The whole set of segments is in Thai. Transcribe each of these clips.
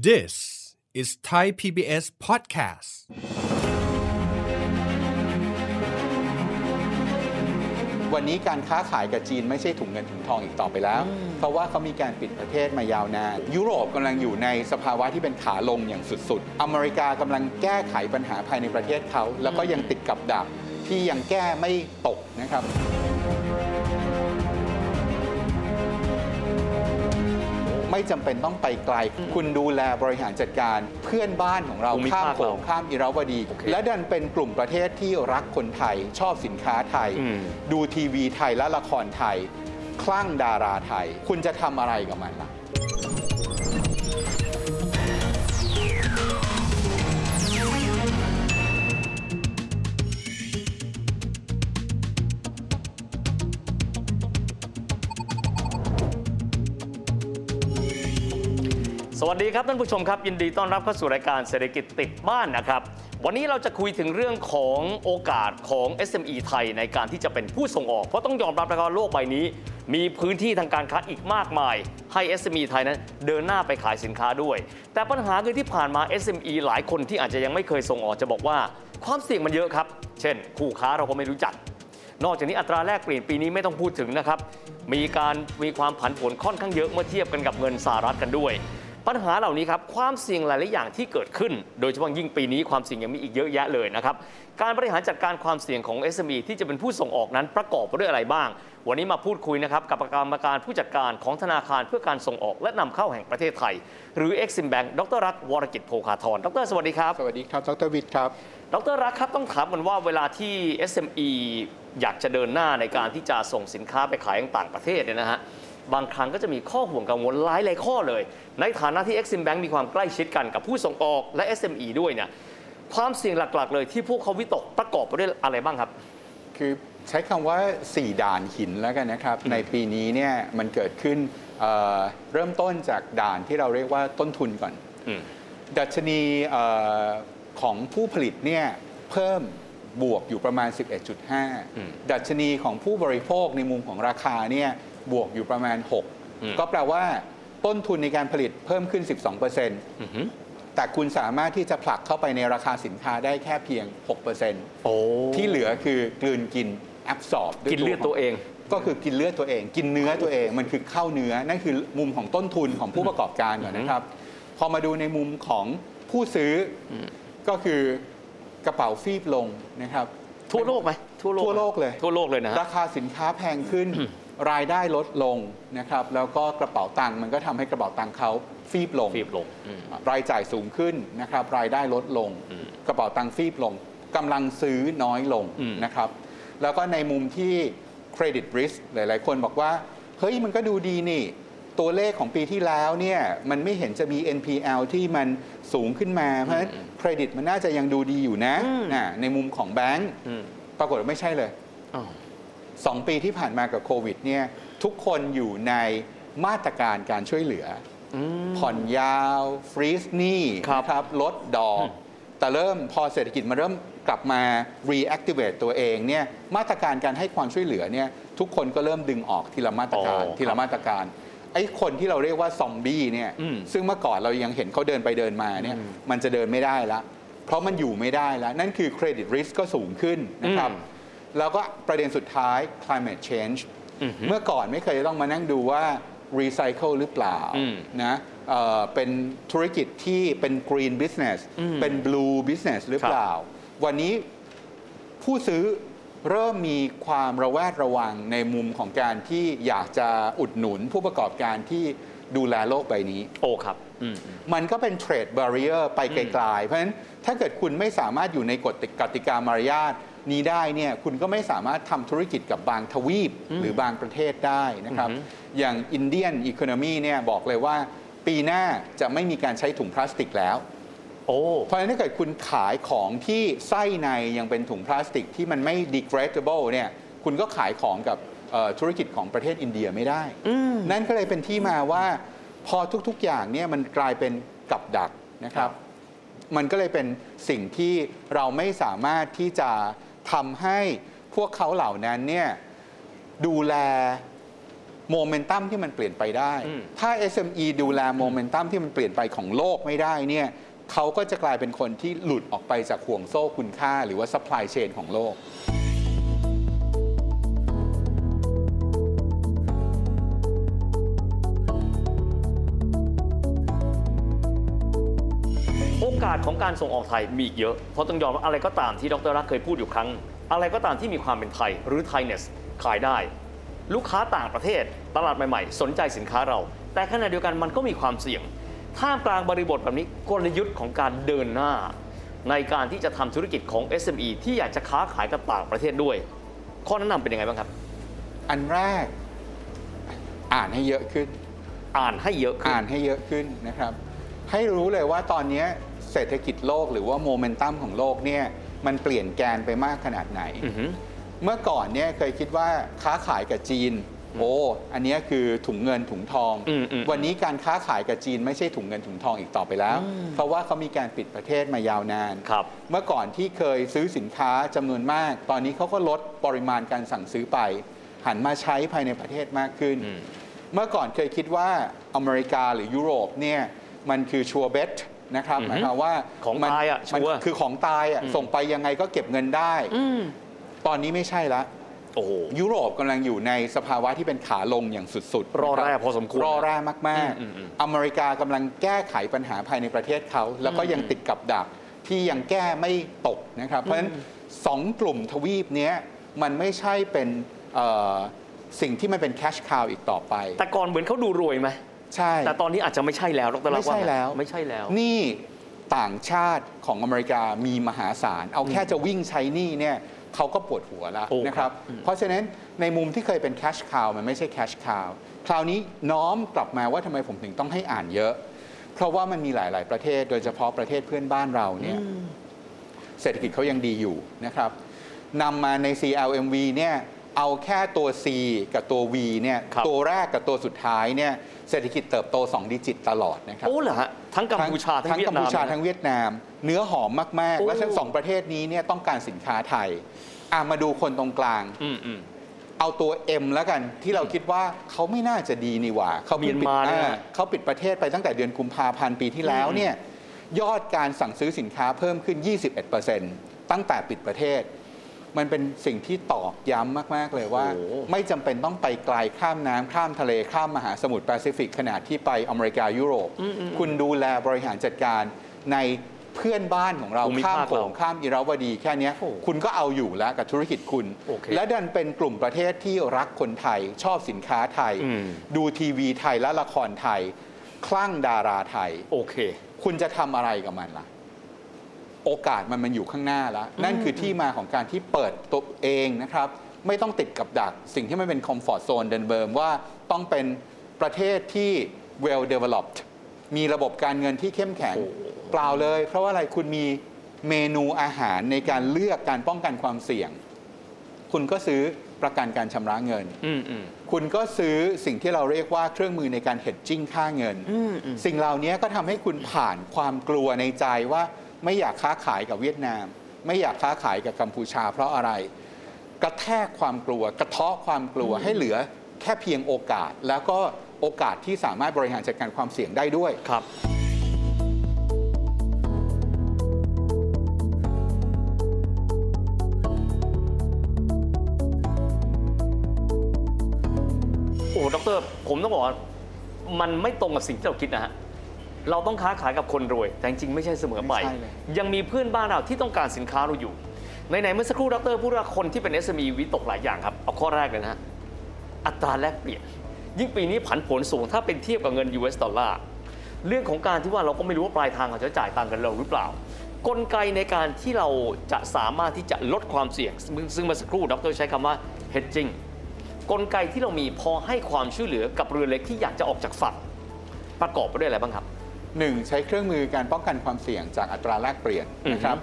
This is Thai PBS podcast. วันนี้การค้าขายกับจีนไม่ใช่ถุงเงินถุงทองอีกต่อไปแล้ว เพราะว่าเขามีการปิดประเทศมายาวนาน ยุโรปกำลังอยู่ในสภาวะที่เป็นขาลงอย่างสุดๆ อเมริกากำลังแก้ไขปัญหาภายในประเทศเขา แล้วก็ยังติดกับดักที่ยังแก้ไม่ตกนะครับ ไม่จำเป็นต้องไปไกล คุณดูแลบริหารจัดการเพื่อนบ้านของเราภูมิข้ามภาคโขงเราข้ามอิราวดีโอเคและดันเป็นกลุ่มประเทศที่รักคนไทย ชอบสินค้าไทยอืมดูทีวีไทยและละครไทย คลั่งดาราไทย คุณจะทำอะไรกับมันล่ะ สวัสดีครับท่านผู้ชมครับ ยินดีต้อนรับเข้าสู่รายการเศรษฐกิจติดบ้านนะครับ วันนี้เราจะคุยถึงเรื่องของโอกาสของ SME ไทยในการที่จะเป็นผู้ส่งออกเพราะต้องยอมรับนะครับว่าโลกใบนี้ มีพื้นที่ทางการค้าอีกมากมาย ให้ SME ไทยนั้นเดินหน้าไปขายสินค้าด้วย แต่ปัญหาคือที่ผ่านมา SME หลายคนที่อาจจะยังไม่เคยส่งออกจะบอกว่า ความเสี่ยงมันเยอะครับ เช่น คู่ค้าเราก็ไม่รู้จัก นอกจากนี้อัตราแลกเปลี่ยนปีนี้ไม่ต้องพูดถึงนะครับมีการมีความผันผวนค่อนข้างเยอะเมื่อเทียบกันกับเงินสหรัฐกันด้วย ปัญหาเหล่านี้ครับความเสี่ยงหลายๆอย่างที่เกิดขึ้น โดยเฉพาะยิ่งปีนี้ความเสี่ยงยังมีอีกเยอะแยะเลยนะครับการบริหารจัดการความเสี่ยงของ SME ที่จะเป็นผู้ส่งออกนั้นประกอบไปด้วยอะไรบ้าง วันนี้มาพูดคุยนะครับกับกรรมการผู้จัดการของธนาคารเพื่อการส่งออกและนำเข้าแห่งประเทศไทย หรือ Exim Bank ดรรักษ์วรกิจโภคาธรดรสวัสดีครับสวัสดีครับดรวิทย์ครับดรรักษ์ครับต้องถามกันว่าเวลาที่ SME อยากจะเดินหน้าในการที่จะส่งสินค้าไปขายยังต่างประเทศเนี่ยนะฮะ บางครั้งก็จะมีข้อห่วงกังวลหลายหลายๆข้อเลย ในฐานะที่ Exim Bank มีความใกล้ชิดกันกับผู้ส่งออกและ SME ด้วยเนี่ยความเสี่ยงหลักๆ เลยที่พวกเขาวิตกประกอบไปด้วยอะไรบ้างครับ คือใช้คำว่า 4 ด่านหินแล้วกันนะครับ ในปีนี้เนี่ยมันเกิดขึ้นเอ่อเริ่มต้นจากด่านที่เราเรียกว่าต้นทุนก่อนอืมดัชนีเอ่อของผู้ผลิตเนี่ยเพิ่มบวกอยู่ประมาณอืม11.5 ดัชนีของผู้บริโภคในมุมของราคาเนี่ย บวกอยู่ประมาณอืม6ก็แปลว่าต้นทุนในการผลิตเพิ่มขึ้น 12%อือหือแต่คุณสามารถที่จะผลักเข้าไปในราคาสินค้าได้แค่เพียง6%โอ้ที่เหลือคือกลืนกินแอบสอบด้วยกินเลือดตัวเอง ก็คือกินเลือดตัวเอง กินเนื้อตัวเองมันคือเข้าเนื้อนั่นคือมุมของต้นทุนของผู้ประกอบการก่อนนะครับ พอมาดูในมุมของผู้ซื้ออมก็คือกระเป๋าฟีบลงนะครับ ทั่วโลกไหมทั่วโลกทั่วโลกเลยทั่วโลกเลยนะฮะราคาสินค้าแพงขึ้นรายได้ลดลงนะครับแล้วก็กระเป๋าตังค์มันก็ทำให้กระเป๋าตังค์เขาฟีบลงฟีบลงอืมรายจ่ายสูงขึ้นนะครับรายได้ลดลงอืมกระเป๋าตังค์ฟีบลงกำลังซื้อน้อยลงอืมนะครับแล้วก็ในมุมที่เครดิตริสหลาย ๆ คนบอกว่า เฮ้ยมันก็ดูดีนี่ ตัวเลขของปีที่แล้วเนี่ยมันไม่เห็นจะมี NPL ที่มันสูงขึ้นมา เพราะฉะนั้นเครดิตมันน่าจะยังดูดีอยู่นะอืมอ่าในมุมของแบงก์อืมปรากฏว่าไม่ใช่เลย อ้าวสองปีที่ผ่านมากับโควิดเนี่ยทุกคนอยู่ในมาตรการการช่วยเหลืออืมผ่อนยาว ฟรีซหนี้ครับนะครับลดดอกอืมแต่เริ่มพอเศรษฐกิจมันเริ่มกลับมา reactivate ตัวเองเนี่ยมาตรการการให้ความช่วยเหลือเนี่ยทุกคนก็เริ่มดึงออกทีละมาตรการอ๋อทีละมาตรการไอ้คนที่เราเรียกว่าซอมบี้เนี่ยอืมซึ่งเมื่อก่อนเรายังเห็นเขาเดินไปเดินมาเนี่ยอืมมันจะเดินไม่ได้ละเพราะมันอยู่ไม่ได้แล้ว นั่นคือเครดิตริสก็สูงขึ้นนะครับอืม แล้วก็ประเด็นสุดท้าย climate change อือหือเมื่อก่อนไม่เคยต้องมานั่งดูว่า recycle หรือเปล่าอืมนะเอ่อเป็นธุรกิจที่เป็น green business อืมเป็น blue business หรือเปล่า วันนี้ผู้ซื้อเริ่มมีความระแวดระวังในมุมของการที่อยากจะอุดหนุนผู้ประกอบการที่ดูแลโลกใบนี้ โอ้ครับอืมมันก็เป็นเทรดบ a ร r เ e อร์ไปไกลๆ เพราะฉะนั้นถ้าเกิดคุณไม่สามารถอยู่ในกฎกติกามารยาท นี้ได้เนี่ยคุณก็ไม่สามารถทำธุรกิจกับบางทวีปหรือบางประเทศได้นะครับอือฮึอย่างอินเดียนอีโคโนมีเนี่ยบอกเลยว่าปีหน้าจะไม่มีการใช้ถุงพลาสติกแล้วโอ้เพราะฉะนั้นถ้าเกิดคุณขายของที่ไส้ในยังเป็นถุงพลาสติกที่มันไม่ degradable เนี่ยคุณก็ขายของกับเอ่อธุรกิจของประเทศอินเดียไม่ได้อืมนั่นก็เลยเป็นที่มาว่าพอทุกๆอย่างเนี่ยมันกลายเป็นกับดักนะครับ มันก็เลยเป็นสิ่งที่เราไม่สามารถที่จะ ทำให้พวกเขาเหล่านั้นเนี่ยดูแลโมเมนตัมที่มันเปลี่ยนไปได้อืมถ้า SME ดูแลโมเมนตัมที่มันเปลี่ยนไปของโลกไม่ได้เนี่ยเขาก็จะกลายเป็นคนที่หลุดออกไปจากห่วงโซ่คุณค่า หรือว่า supply chain ของโลกโอกาสของการส่งออกไทยมีอีกเยอะ เพราะต้องยอมว่าอะไรก็ตามที่ดร.รักษ์เคยพูดอยู่ครั้ง อะไรก็ตามที่มีความเป็นไทยหรือไทยเนสขายได้ ลูกค้าต่างประเทศตลาดใหม่ๆ สนใจสินค้าเรา แต่ขณะเดียวกันมันก็มีความเสี่ยง ท่ามกลางบริบทแบบนี้กลยุทธ์ของการเดินหน้า ในการที่จะทำธุรกิจของ SME ที่อยากจะค้าขายกับต่างประเทศด้วย ข้อแนะนำเป็นยังไงบ้างครับ อันแรกอ่านให้เยอะขึ้น อ่านให้เยอะขึ้นอ่านให้เยอะขึ้นนะครับให้รู้เลยว่าตอนนี้ เศรษฐกิจโลกหรือว่าโมเมนตัมของโลกเนี่ยมันเปลี่ยนแกนไปมากขนาดไหนอือหือเมื่อก่อนเนี่ยเคยคิดว่าค้าขายกับจีน โอ้อันเนี้ยคือถุงเงินถุงทองอืมอืมวันนี้การค้าขายกับจีนไม่ใช่ถุงเงินถุงทองอีกต่อไปแล้ว เพราะว่าเขามีการปิดประเทศมายาวนานครับเมื่อก่อนที่เคยซื้อสินค้าจำนวนมาก ตอนนี้เขาก็ลดปริมาณการสั่งซื้อไป หันมาใช้ภายในประเทศมากขึ้นอืมเมื่อก่อนเคยคิดว่าอเมริกาหรือยุโรปเนี่ยมันคือชัวเบต นะครับอือฮึหมายความว่าของมันตายอะมันชัวร์ คือของตายอะอืมส่งไปยังไงก็เก็บเงินได้ อืมตอนนี้ไม่ใช่ละ โอ้โห ยุโรปกำลังอยู่ในสภาวะที่เป็นขาลงอย่างสุดๆรอแร่นะคบพอสมควรรอแร่มากอืมอืม ๆ อเมริกากำลังแก้ไขปัญหาภายในประเทศเขา แล้วก็ยังอืมติดกับดักที่ยังแก้ไม่ตกนะครับ เพราะฉะนั้นสองกลุ่มทวีปเนี้ยมันไม่ใช่เป็นเอ่อสิ่งที่มันเป็น cash cow อีกต่อไป แต่ก่อนเหมือนเขาดูรวยไหม ใช่ แต่ตอนนี้อาจจะไม่ใช่แล้วดร.รักไม่ใช่แล้ว ไม่ใช่แล้ว หนี้ต่างชาติของอเมริกามีมหาศาล เอาแค่จะวิ่งใช้หนี้เนี่ยเขาก็ปวดหัวแล้วโอ้นะครับ ครับอืม เพราะฉะนั้นในมุมที่เคยเป็น cash cow มันไม่ใช่ cash cow คราวนี้น้อมกลับมาว่าทำไมผมถึงต้องให้อ่านเยอะ เพราะว่ามันมีหลาย ๆ ประเทศ โดยเฉพาะประเทศเพื่อนบ้านเราเนี่ย เศรษฐกิจเขายังดีอยู่นะครับนำมาใน CLMV เนี่ย เอาแค่ตัว C กับตัว V เนี่ยครับ ตัวแรกกับตัวสุดท้ายเนี่ยเศรษฐกิจเติบโต 2 ดิจิตตลอดนะครับ โอ้เหรอฮะทั้งกัมพูชาทั้งเวียกัดมนาพูมชานะทั้งเวียดนาม เนื้อหอมมาก โอ้ ๆ และทั้งสองประเทศนี้เนี่ยต้องการสินค้าไทยอะมาดูคนตรงกลาง อืมอืม เอาตัว M แล้วกันที่เราคิดว่าเขาไม่น่าจะดีนี่หว่าเขาพิ่งปิดเมียนมาเนี่ยอ่าเขาปิดประเทศไปตั้งแต่เดือนกุมภาพันธ์ปีที่แล้วเนี่ยยอดการสั่งซื้อสินค้าเพิ่มขึ้น 21%ตั้งแต่ปิดประเทศ มันเป็นสิ่งที่ตอกย้ำมาก ๆ เลยว่าโอ้ไม่จำเป็นต้องไปไกลข้ามน้ำข้ามทะเลข้ามมหาสมุทรแปซิฟิกขนาดที่ไปอเมริกายุโรป คุณดูแลบริหารจัดการในเพื่อนบ้านของเราภูมิข้ามภาคโขงเราข้ามอิราวดี แค่เนี้ยโอ้คุณก็เอาอยู่แล้วกับธุรกิจคุณโอเคและดันเป็นกลุ่มประเทศที่รักคนไทย ชอบสินค้าไทยอืมดูทีวีไทยและละครไทย คลั่งดาราไทยโอเค คุณจะทำอะไรกับมันล่ะ โอกาสมันมันอยู่ข้างหน้าแล้ว นั่นคือที่มาของการที่เปิดตัวเองนะครับ ไม่ต้องติดกับดัก สิ่งที่ไม่เป็นคอมฟอร์ z โซนเดินเบิมว่าต้องเป็นประเทศที่ well developed มีระบบการเงินที่เข้มแข็งโอ้เปล่าเลย เพราะว่าอะไรคุณมีเมนูอาหารในการเลือกการป้องกันความเสี่ยง คุณก็ซื้อประกันการชำระเงินอืมอืมคุณก็ซื้อสิ่งที่เราเรียกว่าเครื่องมือในการ hedging ค่าเงินอืมอืมสิ่งเหล่านี้ก็ทำให้คุณผ่านความกลัวในใจว่า ไม่อยากค้าขายกับเวียดนาม ไม่อยากค้าขายกับกัมพูชา เพราะอะไร กระแทกความกลัว กระเทาะความกลัวให้เหลือแค่เพียงโอกาส แล้วก็โอกาสที่สามารถบริหารจัดการความเสี่ยงได้ด้วยครับโอ้ดรผมต้องบอกว่ามันไม่ตรงกับสิ่งที่เราคิดนะฮะ เราต้องค้าขายกับคนรวย แต่จริงๆไม่ใช่เสมอไป ไม่ใช่เลย ยังมีเพื่อนบ้านเราที่ต้องการสินค้าเราอยู่ไหนๆเมื่อสักครู่ดรพูดว่าคนที่เป็น SME วิตกหลายอย่างครับ เอาข้อแรกเลยนะฮะอัตราแลกเปลี่ยน ยิ่งปีนี้ผันผวนสูงถ้าเป็นเทียบกับเงิน US ดอลลาร์เรื่องของการที่ว่าเราก็ไม่รู้ว่าปลายทางเขาจะจ่ายตังค์กันเราหรือเปล่า กลไกในการที่เราจะสามารถที่จะลดความเสี่ยง ซึ่งซึ่งเมื่อสักครู่ดรใช้คำว่า hedging กลไกที่เรามีพอให้ความช่วยเหลือกับเรือเล็กที่อยากจะออกจากฝั่งประกอบไปด้วยอะไรบ้างครับ หนึ่งใช้เครื่องมือการป้องกันความเสี่ยงจากอัตราแลกเปลี่ยนนะครับ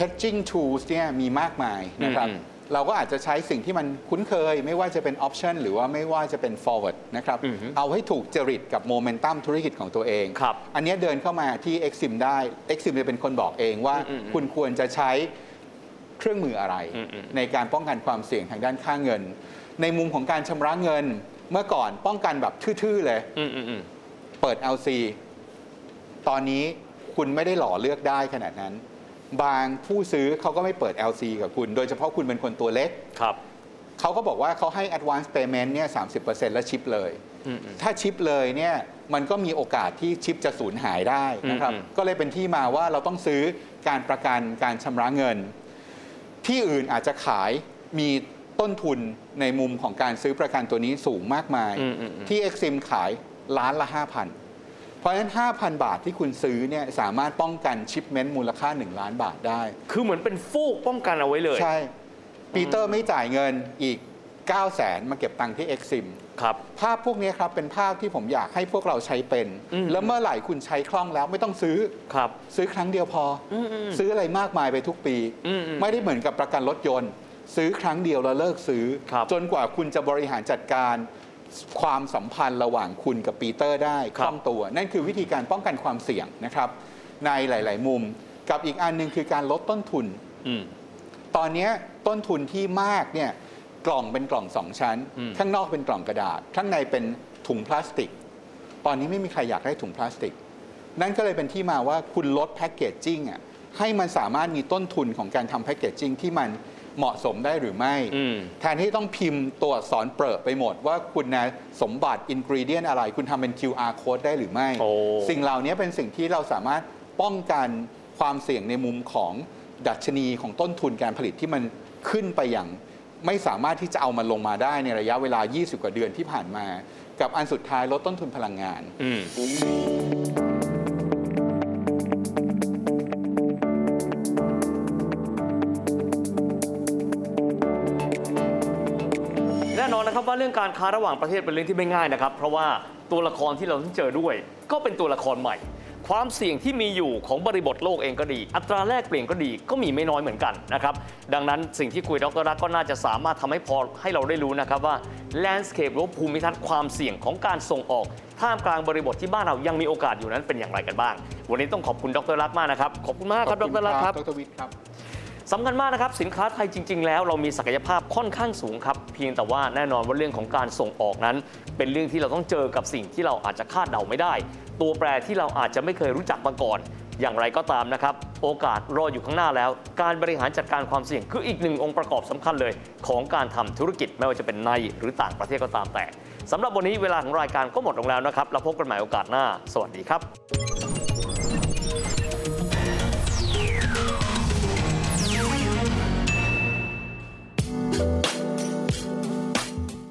hedging tools เนี่ยมีมากมายนะครับอืมเราก็อาจจะใช้สิ่งที่มันคุ้นเคย ไม่ว่าจะเป็น option หรือว่าไม่ว่าจะเป็น forward นะครับอือฮึเอาให้ถูกจริตกับโมเมนตัมธุรกิจของตัวเองครับอันเนี้ยเดินเข้ามาที่ Exim ได้ Exim จะเป็นคนบอกเองว่าอืมอืมคุณควรจะใช้เครื่องมืออะไรอืมอืมในการป้องกันความเสี่ยงทางด้านค่าเงิน ในมุมของการชำระเงินเมื่อก่อนป้องกันแบบทื่อๆเลยอืมอืมอืมเปิด LC ตอนนี้คุณไม่ได้หล่อเลือกได้ขนาดนั้น บางผู้ซื้อเขาก็ไม่เปิด LC กับคุณ โดยเฉพาะคุณเป็นคนตัวเล็กครับเขาก็บอกว่าเขาให้ advance payment เนี่ย30%แล้วชิปเลยอืมอืมถ้าชิปเลยเนี่ยมันก็มีโอกาสที่ชิปจะสูญหายได้นะครับอืมอืมก็เลยเป็นที่มาว่าเราต้องซื้อการประกันการชำระเงิน ที่อื่นอาจจะขายมีต้นทุนในมุมของการซื้อประกันตัวนี้สูงมากมายอืมอืมอืมที่ Exim ขายล้านละ 5,000 เพราะฉะนั้น 5,000 บาทที่คุณซื้อเนี่ยสามารถป้องกันชิปเมนต์มูลค่า 1 ล้านบาทได้ คือเหมือนเป็นฟูกป้องกันเอาไว้เลย ใช่ปีเตอร์ไม่จ่ายเงินอีก 9 0 0แสนมาเก็บตังค์ที่ Exim ครับภาพพวกนี้ครับเป็นภาพที่ผมอยากให้พวกเราใช้เป็นอืมแล้วเมื่อไหร่คุณใช้คล่องแล้วไม่ต้องซื้อครับซื้อครั้งเดียวพออมอืมซื้ออะไรมากมายไปทุกปีอืมอืมไม่ได้เหมือนกับประกันรถยนต์ ซื้อครั้งเดียวแล้วเลิกซื้อครับจนกว่าคุณจะบริหารจัดการ ความสัมพันธ์ระหว่างคุณกับปีเตอร์ได้คล่องตัว นั่นคือวิธีการป้องกันความเสี่ยงนะครับ ในหลาย ๆ มุม กับอีกอันหนึงคือการลดต้นทุนอืมตอนนี้ต้นทุนที่มากเนี่ยกล่องเป็นกล่องสองชั้นอืมข้างนอกเป็นกล่องกระดาษ ข้างในเป็นถุงพลาสติก ตอนนี้ไม่มีใครอยากได้ถุงพลาสติก นั่นก็เลยเป็นที่มาว่าคุณลดแพคเกจจิ้งอะให้มันสามารถมีต้นทุนของการทำแพคเกจจิ้งที่มัน เหมาะสมได้หรือไม่อืมแทนที่ต้องพิมพ์ตัวอักษรเปรอะไปหมด ว่าคุณนะสมบัติอินกรีเดียนอะไร คุณทำเป็น QR code ได้หรือไม่โอ้สิ่งเหล่านี้เป็นสิ่งที่เราสามารถป้องกันความเสี่ยงในมุมของดัชนีของต้นทุนการผลิตที่มันขึ้นไปอย่างไม่สามารถที่จะเอามันลงมาได้ในระยะเวลา 20 กว่าเดือนที่ผ่านมา กับอันสุดท้ายลดต้นทุนพลังงาน ว่าเรื่องการค้าระหว่างประเทศเป็นเรื่องที่ไม่ง่ายนะครับ เพราะว่าตัวละครที่เราต้องเจอด้วย ก็เป็นตัวละครใหม่ ความเสี่ยงที่มีอยู่ของบริบทโลกเองก็ดี อัตราแลกเปลี่ยนก็ดีก็มีไม่น้อยเหมือนกันนะครับ ดังนั้นสิ่งที่คุยดรรักก็น่าจะสามารถทำให้พอให้เราได้รู้นะครับว่า landscape หรือว่าภูมิทัศน์ความเสี่ยงของการส่งออกท่ามกลางบริบทที่บ้านเรายังมีโอกาสอยู่นั้นเป็นอย่างไรกันบ้าง วันนี้ต้องขอบคุณดรรักมากนะครับขอบคุณมากครับดรรักครับดรวิทย์ครับ สำคัญมากนะครับสินค้าไทยจริง ๆ แล้วเรามีศักยภาพค่อนข้างสูงครับ เพียงแต่ว่าแน่นอนว่าเรื่องของการส่งออกนั้น เป็นเรื่องที่เราต้องเจอกับสิ่งที่เราอาจจะคาดเดาไม่ได้ ตัวแปรที่เราอาจจะไม่เคยรู้จักมาก่อน อย่างไรก็ตามนะครับ โอกาสรออยู่ข้างหน้าแล้ว การบริหารจัดการความเสี่ยง คืออีกหนึ่งองค์ประกอบสำคัญเลย ของการทำธุรกิจไม่ว่าจะเป็นในหรือต่างประเทศก็ตามแต่สำหรับวันนี้เวลาของรายการก็หมดลงแล้วนะครับเราพบกันใหม่โอกาสหน้า สวัสดีครับ